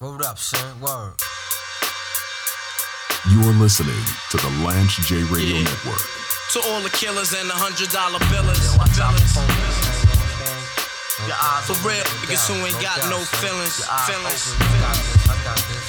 Word up, son. Word. You are listening to the Lance J Radio Yeah. Network. To all the killers and the hundred dollar billers. Yo, watch billers. for police, man. You know what I'm saying? Your eyes for real, doubt, niggas who ain't don't got doubt, no son. feelings, Your eyes feelings, open, I got this,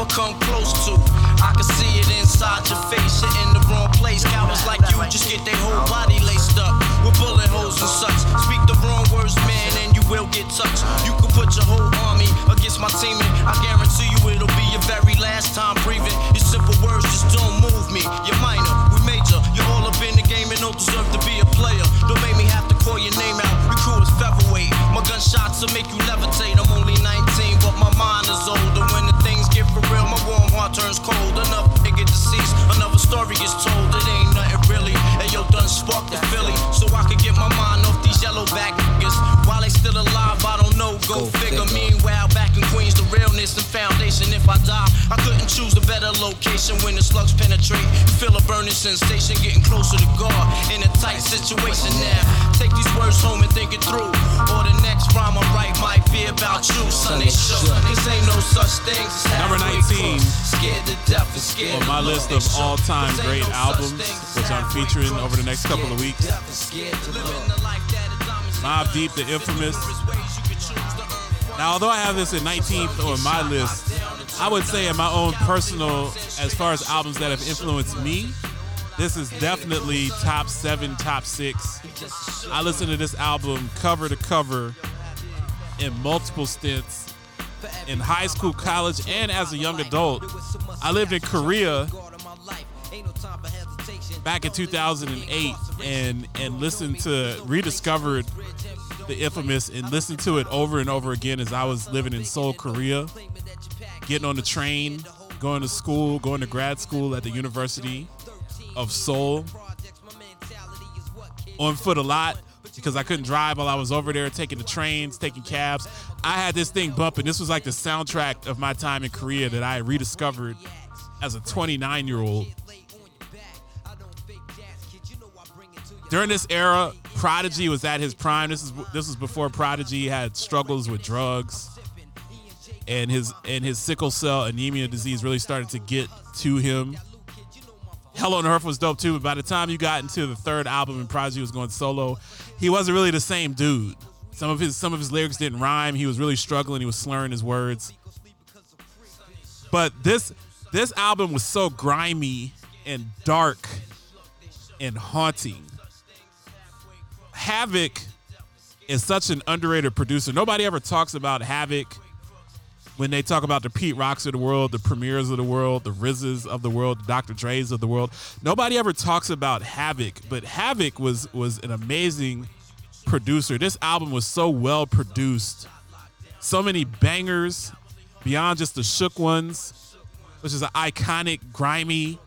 never come close to. I can see it inside your face, you're in the wrong place. Cowards like you just get their whole body laced up with bullet holes and such. Speak the wrong words, man, and you will get touched. You can put your whole army against my team, and I guarantee you it'll be your very last time breathing. Your simple words just don't move me. You're minor, we major. You're all up in the game and don't deserve to be a player. Don't make me have to call your name out. Your crew is featherweight. My gunshots will make you levitate. Location when the slugs penetrate. Feel a burning sensation, getting closer to God in a tight situation now. Take these words home and think it through. Or the next rhyme I write might be about you, son. They shook. Cause ain't no such thing as Number 19. Scared to death and scared on my list of all-time great no albums, which I'm featuring over the next couple of weeks. to death and scared to look. Mobb Deep, the infamous. Now, although I have this at 19th on my list, I would say in my own personal, as far as albums that have influenced me, this is definitely top seven, top six. I listened to this album cover to cover in multiple stints in high school, college, and as a young adult. I lived in Korea back in 2008 and and listened to rediscovered the infamous and listened to it over and over again as I was living in Seoul, Korea, getting on the train, going to school, going to grad school at the University of Seoul, on foot a lot because I couldn't drive while I was over there, taking the trains, taking cabs. I had this thing bumping. This was like the soundtrack of my time in Korea that I rediscovered as a 29 year old. During this era, Prodigy was at his prime. This is this was before Prodigy had struggles with drugs, and his and his sickle cell anemia disease really started to get to him. Hell on Earth was dope too, but by the time you got into the third album and Prodigy was going solo, he wasn't really the same dude. Some of his some of his lyrics didn't rhyme. He was really struggling. He was slurring his words. But this this album was so grimy and dark and haunting. Havoc is such an underrated producer. Nobody ever talks about Havoc when they talk about the Pete Rocks of the world, the Premiers of the world, the Rizzes of the world, the Dr. Dre's of the world. Nobody ever talks about Havoc, but Havoc was was an amazing producer. This album was so well produced. So many bangers beyond just the shook ones, which is an iconic, grimy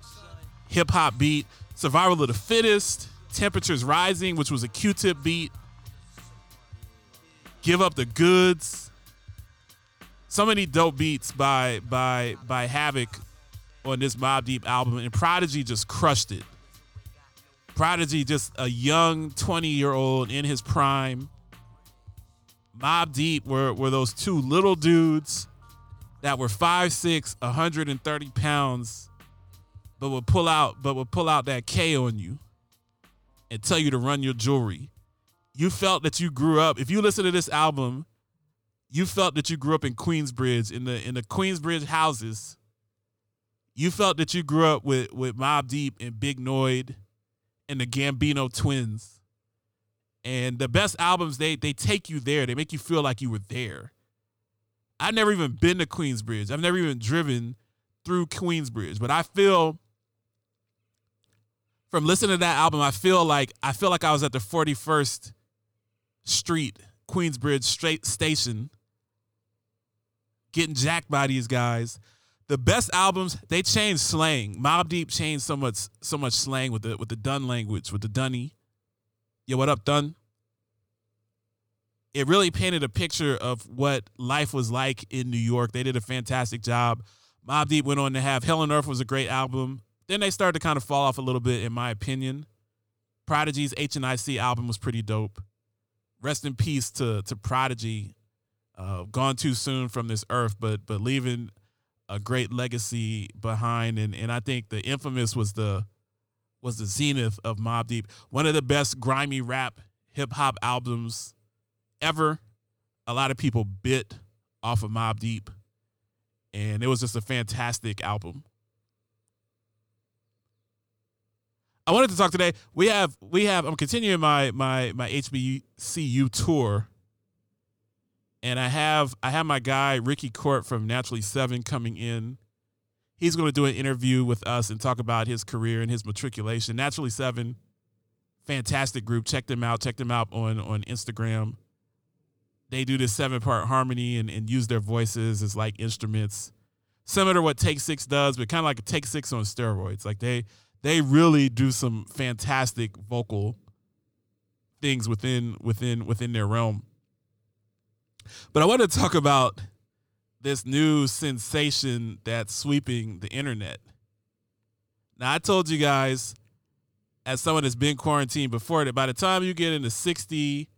hip hop beat. Survival of the Fittest, Temperatures Rising, which was a Q tip beat. Give Up the Goods. So many dope beats by by by Havoc on this Mobb Deep album, and Prodigy just crushed it. Prodigy, just a young 20 year old in his prime. Mobb Deep were, were those two little dudes that were 5'6, 130 pounds, but would pull out, but would pull out that K on you and tell you to run your jewelry. You felt that you grew up. If you listen to this album, you felt that you grew up in Queensbridge, in the in the Queensbridge houses. You felt that you grew up with with Mobb Deep and Big Noyd and the Gambino twins. And the best albums, they they take you there. They make you feel like you were there. I've never even been to Queensbridge. I've never even driven through Queensbridge, but I feel from listening to that album, I feel like I feel like I was at the 41st street, Queensbridge straight station, getting jacked by these guys. The best albums, they changed slang. Mobb Deep changed so much so much slang with the with the dun language, with the dunny. Yo, what up, dun? It really painted a picture of what life was like in New York. They did a fantastic job. Mobb Deep went on to have Hell on Earth was a great album. Then they started to kind of fall off a little bit, in my opinion. Prodigy's H and I C album was pretty dope. Rest in peace to to Prodigy. Uh, gone too soon from this earth, but but leaving a great legacy behind, and and I think the infamous was the was the zenith of Mobb Deep, one of the best grimy rap hip hop albums ever. A lot of people bit off of Mobb Deep, and it was just a fantastic album. I wanted to talk today. We have we have I'm continuing my my my HBCU tour. And I have I have my guy Ricky Cort from Naturally Seven coming in. He's going to do an interview with us and talk about his career and his matriculation. Naturally Seven, fantastic group. Check them out. Check them out on on Instagram. They do this seven part harmony and, and use their voices as like instruments, similar to what Take Six does, but kind of like a Take Six on steroids. Like they they really do some fantastic vocal things within within within their realm. But I want to talk about this new sensation that's sweeping the internet. Now I told you guys as someone that's been quarantined before that by the time you get into 60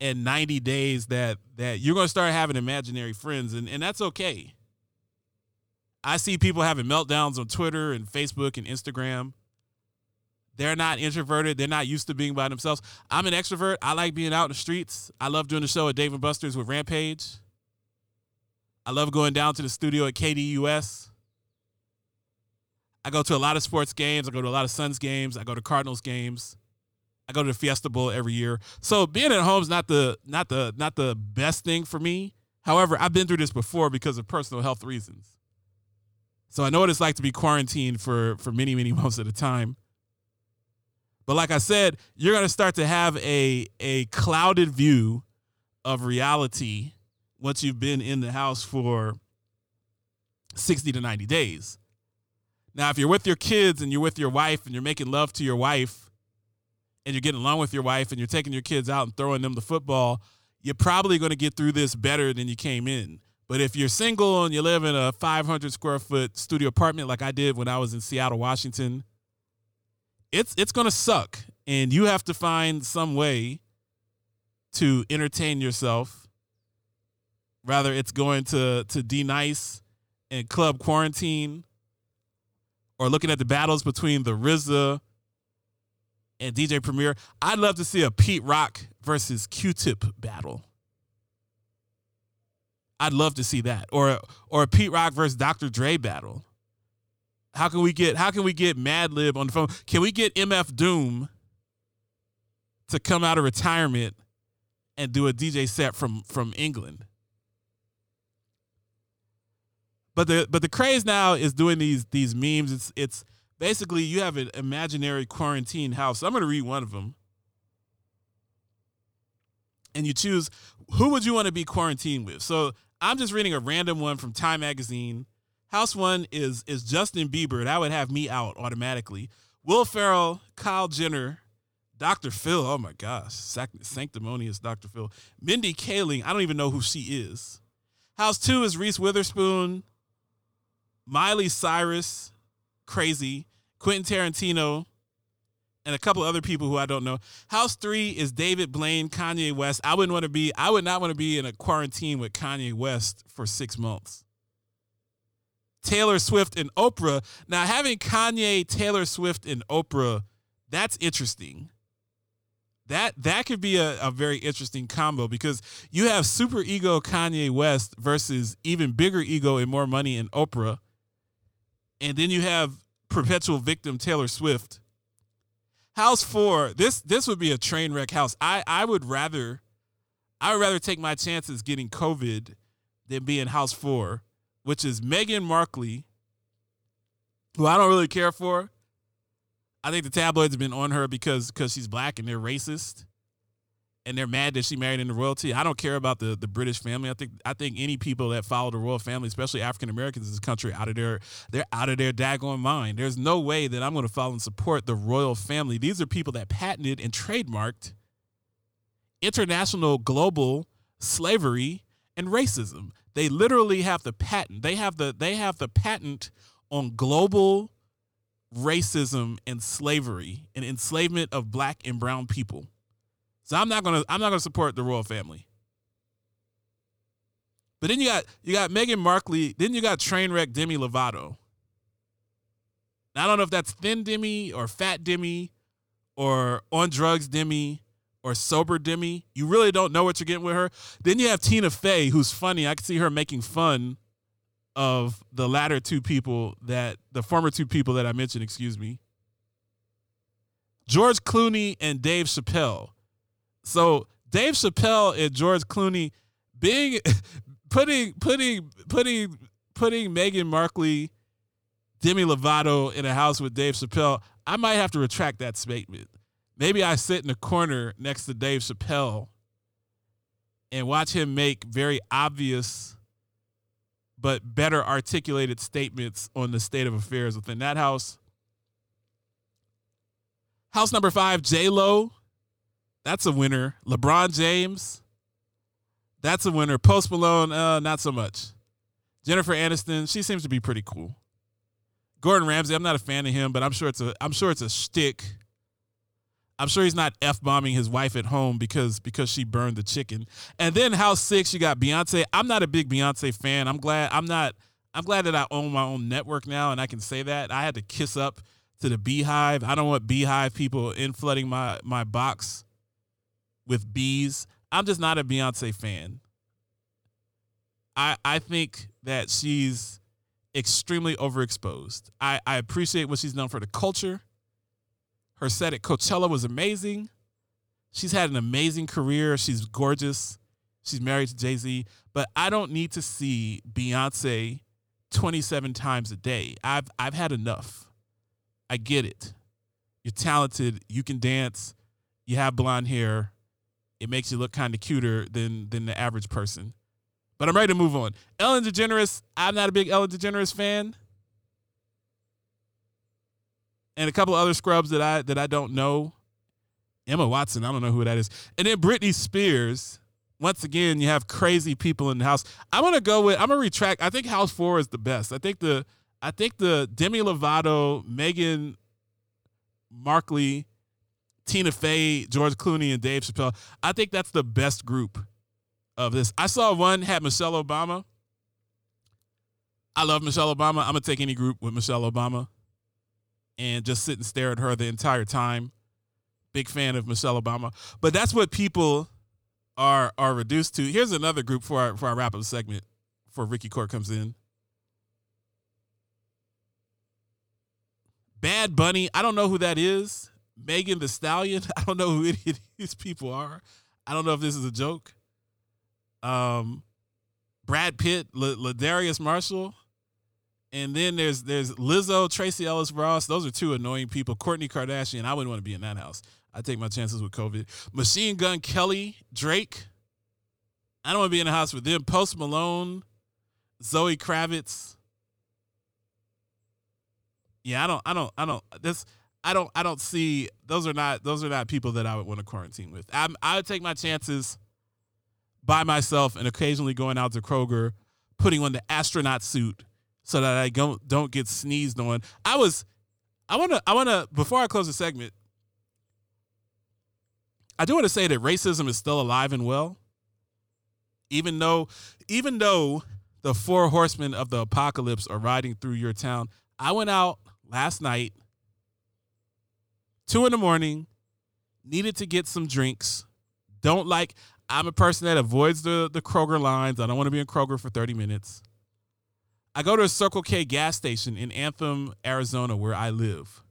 and 90 days that that you're going to start having imaginary friends and, and that's okay i see people having meltdowns on twitter and facebook and instagram they're not introverted. They're not used to being by themselves. I'm an extrovert. I like being out in the streets. I love doing the show at dave and buster's with rampage. I love going down to the studio at kdus i go to a lot of sports games. I go to a lot of suns games. I go to cardinals games. I go to the Fiesta Bowl every year. So being at home is not the not the not the best thing for me. However, I've been through this before because of personal health reasons. So I know what it's like to be quarantined for for many many months at a time. But like I said, you're going to start to have a a clouded view of reality once you've been in the house for 60 to 90 days. Now, if you're with your kids and you're with your wife and you're making love to your wife and you're getting along with your wife and you're taking your kids out and throwing them the football, you're probably going to get through this better than you came in. But if you're single and you live in a 500 square foot studio apartment like I did when I was in Seattle, Washington, it's it's to suck and you have to find some way to entertain yourself. Rather it's going to to D-Nice and club quarantine or looking at the battles between the RZA and DJ Premier. I'd love to see a Pete Rock versus Q-Tip battle. I'd love to see that, or or a Pete Rock versus Dr. Dre battle. How can we get How can we get Madlib on the phone? Can we get MF Doom to come out of retirement and do a DJ set from from England? But the but the craze now is doing these these memes. It's it's basically you have an imaginary quarantine house. I'm going to read one of them. And you choose who would you want to be quarantined with. So I'm just reading a random one from Time Magazine. House one is is Justin Bieber. That would have me out automatically. Will Ferrell, Kylie Jenner, Dr. Phil. Oh my gosh, sanctimonious Dr. Phil. Mindy Kaling. I don't even know who she is. House two is Reese Witherspoon, Miley Cyrus, crazy. Quentin Tarantino, and a couple other people who I don't know. House three is David Blaine, Kanye West. I wouldn't want to be, I would not want to be in a quarantine with Kanye West for six months. Taylor Swift and Oprah. Now, having Kanye, Taylor Swift, and Oprah, that's interesting. That that could be a, a very interesting combo because you have super ego Kanye West versus even bigger ego and more money in Oprah. And then you have perpetual victim Taylor Swift. House four, this this would be a train wreck house. I I would rather I would rather take my chances getting COVID than be in house four, which is Meghan Markle, who I don't really care for. I think the tabloids have been on her because because she's black and they're racist. and they're mad that she married into royalty. I don't care about the the British family. I think I think any people that follow the royal family, especially African Americans in this country, out of their they're out of their daggone mind. There's no way that I'm going to follow and support the royal family. These are people that patented and trademarked international global slavery and racism. They literally have the patent. They have the they have the patent on global racism and slavery and enslavement of black and brown people. So I'm not gonna I'm not gonna support the royal family. But then you got you got Meghan Markley, then you got Trainwreck Demi Lovato. Now, I don't know if that's thin Demi or fat Demi or on drugs Demi or sober Demi. You really don't know what you're getting with her. Then you have Tina Fey, who's funny. I can see her making fun of the latter two people that the former two people that I mentioned, excuse me. George Clooney and Dave Chappelle. So Dave Chappelle and George Clooney being putting putting putting putting Meghan Markle, Demi Lovato in a house with Dave Chappelle, I might have to retract that statement. Maybe I sit in the corner next to Dave Chappelle and watch him make very obvious but better articulated statements on the state of affairs within that house. House number five, J Lo. That's a winner. LeBron James. That's a winner. Post Malone, uh, not so much. Jennifer Aniston, she seems to be pretty cool. Gordon Ramsay, I'm not a fan of him, but I'm sure it's a I'm sure it's a shtick. I'm sure he's not f bombing his wife at home because because she burned the chicken. And then House Six, you got Beyonce. I'm not a big Beyonce fan. I'm glad I'm not. I'm glad that I own my own network now, and I can say that. I had to kiss up to the Beehive. I don't want Beehive people in flooding my my box with bees. I'm just not a Beyonce fan. I I think that she's extremely overexposed. I, I appreciate what she's done for the culture. Her set at Coachella was amazing. She's had an amazing career. She's gorgeous. She's married to Jay Z. But I don't need to see Beyonce 27 times a day. I've I've had enough. I get it. You're talented. You can dance. You have blonde hair. It makes you look kind of cuter than than the average person. But I'm ready to move on. Ellen DeGeneres. I'm not a big Ellen DeGeneres fan and a couple other scrubs that I that I don't know. Emma Watson, I don't know who that is. And then Britney Spears. Once again, you have crazy people in the house. I'm gonna go with I'm gonna retract. I think House Four is the best. I think the I think the Demi Lovato, Meghan Markley, Tina Fey, George Clooney, and Dave Chappelle. I think that's the best group of this. I saw one had Michelle Obama. I love Michelle Obama. I'm gonna take any group with Michelle Obama and just sit and stare at her the entire time. Big fan of Michelle Obama. But that's what people are are reduced to. Here's another group for our for our wrap up segment before Ricky Cort comes in. Bad Bunny, I don't know who that is. Megan Thee Stallion, I don't know who any of these people are. I don't know if this is a joke. Um, Brad Pitt, Ladarius Marshall, and then there's there's Lizzo, Tracee Ellis Ross. Those are two annoying people. Kourtney Kardashian. I wouldn't want to be in that house. I take my chances with COVID. Machine Gun Kelly, Drake. I don't want to be in a house with them. Post Malone, Zoe Kravitz. Yeah, I don't, I don't, I don't. This, I don't, I don't see. Those are not, those are not people that I would want to quarantine with. I'm, I would take my chances by myself and occasionally going out to Kroger, putting on the astronaut suit so that I don't don't get sneezed on. I was I want to I want to before I close the segment I do want to say that racism is still alive and well. Even though even though the four horsemen of the apocalypse are riding through your town, I went out last night 2 in the morning, needed to get some drinks. Don't like I'm a person that avoids the the Kroger lines. I don't want to be in Kroger for 30 minutes. I go to a Circle K gas station in Anthem, Arizona, where I live.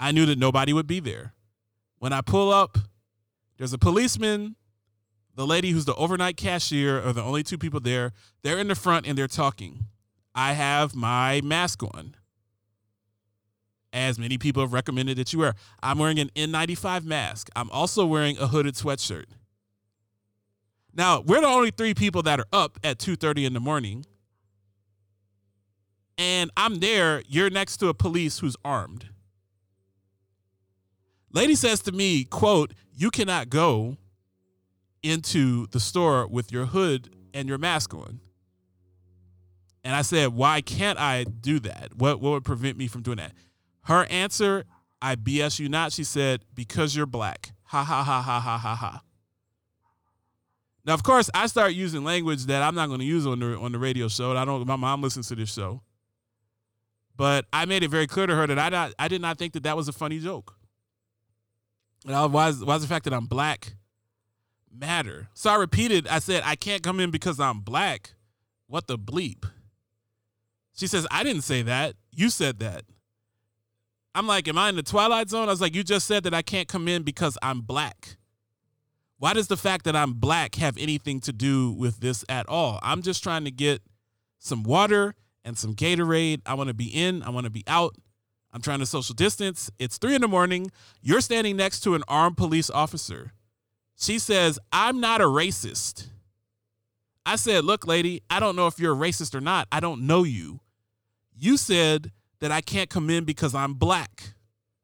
I knew that nobody would be there. When I pull up, there's a policeman, the lady who's the overnight cashier are the only two people there. They're in the front and they're talking. I have my mask on. as many people have recommended that you wear. I'm wearing an N95 mask. I'm also wearing a hooded sweatshirt. Now, we're the only three people that are up at 2:30 in the morning. And I'm there, you're next to a police who's armed. Lady says to me, quote, "You cannot go into the store with your hood and your mask on." And I said, "Why can't I do that? What what would prevent me from doing that?" Her answer, "I BS you not." She said, "Because you're black." Ha ha ha ha ha ha ha. Now, of course, I start using language that I'm not going to use on the on the radio show. I don't. My mom listens to this show, but I made it very clear to her that I not I did not think that that was a funny joke. And I, why is, why is the fact that I'm black matter? So I repeated. I said I can't come in because I'm black. What the bleep? She says I didn't say that. You said that. I'm like, am I in the twilight zone? I was like, you just said that I can't come in because I'm black. Why does the fact that I'm black have anything to do with this at all? I'm just trying to get some water and some Gatorade. I want to be in, I want to be out. I'm trying to social distance. It's three in the morning. You're standing next to an armed police officer. She says, I'm not a racist. I said, Look, lady, I don't know if you're a racist or not. I don't know you. You said that I can't come in because I'm black.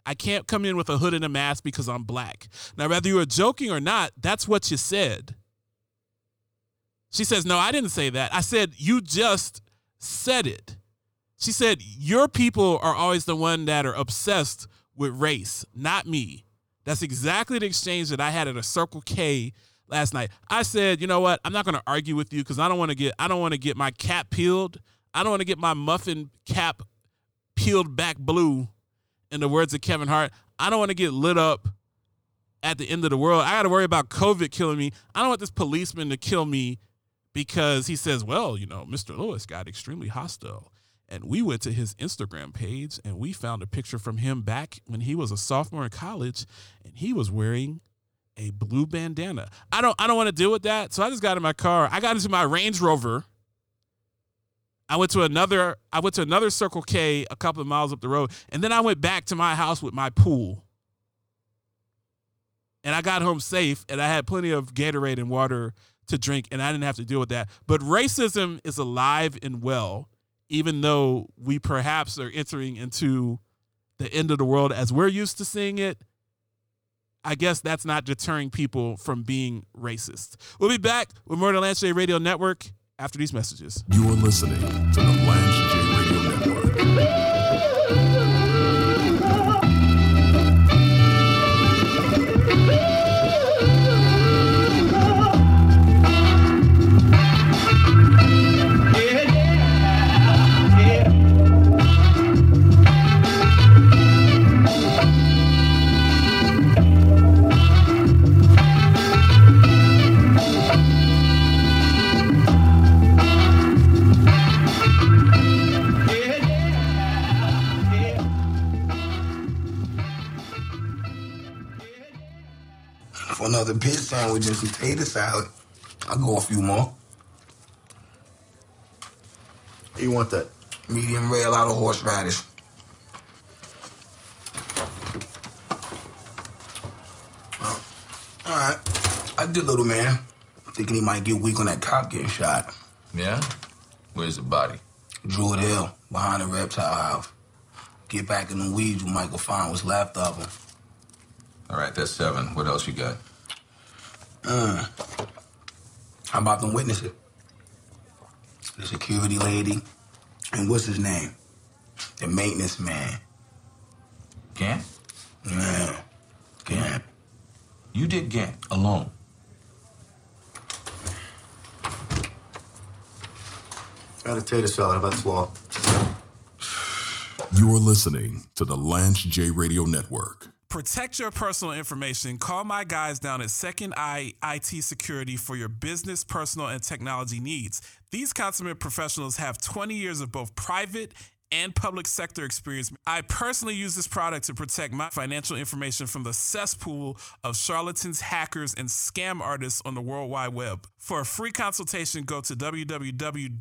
I can't come in with a hood and a mask because I'm black. Now, whether you were joking or not, that's what you said. She says, No, I didn't say that. I said, You just said it. She said, Your people are always the one that are obsessed with race, not me. That's exactly the exchange that I had at a Circle K last night. I said, you know what? I'm not going to argue with you because I don't want to get I don't want to get my cap peeled. I don't want to get my muffin cap peeled back blue in the words of Kevin Hart, I don't want to get lit up at the end of the world. I got to worry about COVID killing me. I don't want this policeman to kill me because he says, well, you know, Mr. Lewis got extremely hostile. And we went to his Instagram page and we found a picture from him back when he was a sophomore in college and he was wearing a blue bandana. I don't I don't want to deal with that. So I just got in my car. I got into my Range Rover I went to another I went to another Circle K a couple of miles up the road, and then I went back to my house with my pool. And I got home safe, and I had plenty of Gatorade and water to drink, and I didn't have to deal with that. But racism is alive and well, even though we perhaps are entering into the end of the world as we're used to seeing it. I guess that's not deterring people from being racist. We'll be back with Murder Lance J Radio Network after these messages. You are listening to the Lance J Radio Network. Another pit sandwich and some potato salad, I'll go a few more. You want that? Medium rare, a lot of horseradish. All right. I did, little man. Thinking he might get weak on that cop getting shot. Yeah? Where's the body? Druid Hill, behind the reptile house. Get back in the weeds, we Michael go find what's left of him. All right, that's seven. What else you got? Uh, how about them witnesses? The security lady, and what's his name? The maintenance man. Gant? Yeah, Gant. You did Gant alone. Got a tater salad. How about 12? You are listening to the Lance J Radio Network. Protect your personal information. Call my guys down at Second Eye IT Security for your business, personal, and technology needs. These consummate professionals have 20 years of both private and public sector experience. I personally use this product to protect my financial information from the cesspool of charlatans, hackers, and scam artists on the World Wide Web. For a free consultation, go to www.second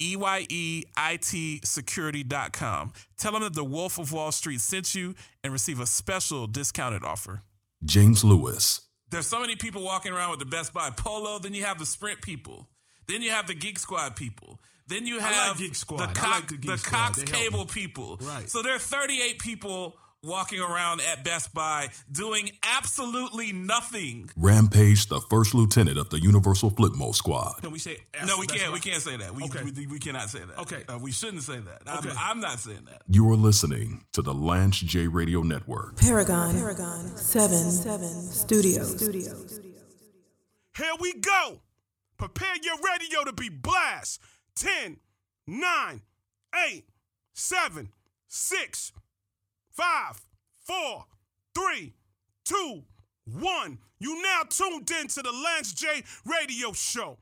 E E-Y-E-I-T security.com. Tell them that the Wolf of Wall Street sent you and receive a special discounted offer. James Lewis, There's so many people walking around with the Best Buy polo. Then you have the Sprint people. Then you have the Geek Squad people. Then you like have Geek Squad. the, I Cox, like the Geek Squad. Cox They Cable people. Right. So there are 38 people walking around at Best Buy doing absolutely nothing. Rampage, the first lieutenant of the Universal Flipmo Squad. Can we say? No, we Best can't. Buy? We can't say that. We, Okay. we, we cannot say that. Okay. Uh, we shouldn't say that. I'm, Okay. I'm not saying that. You are listening to the Lance J Radio Network. Paragon, Paragon 7, 7 Studios. Here we go. Prepare your radio to be blast. 10, 9, 8, 7, 6, 5, 4, 3, 2, 1. You now tuned in to the Lance J Radio Show.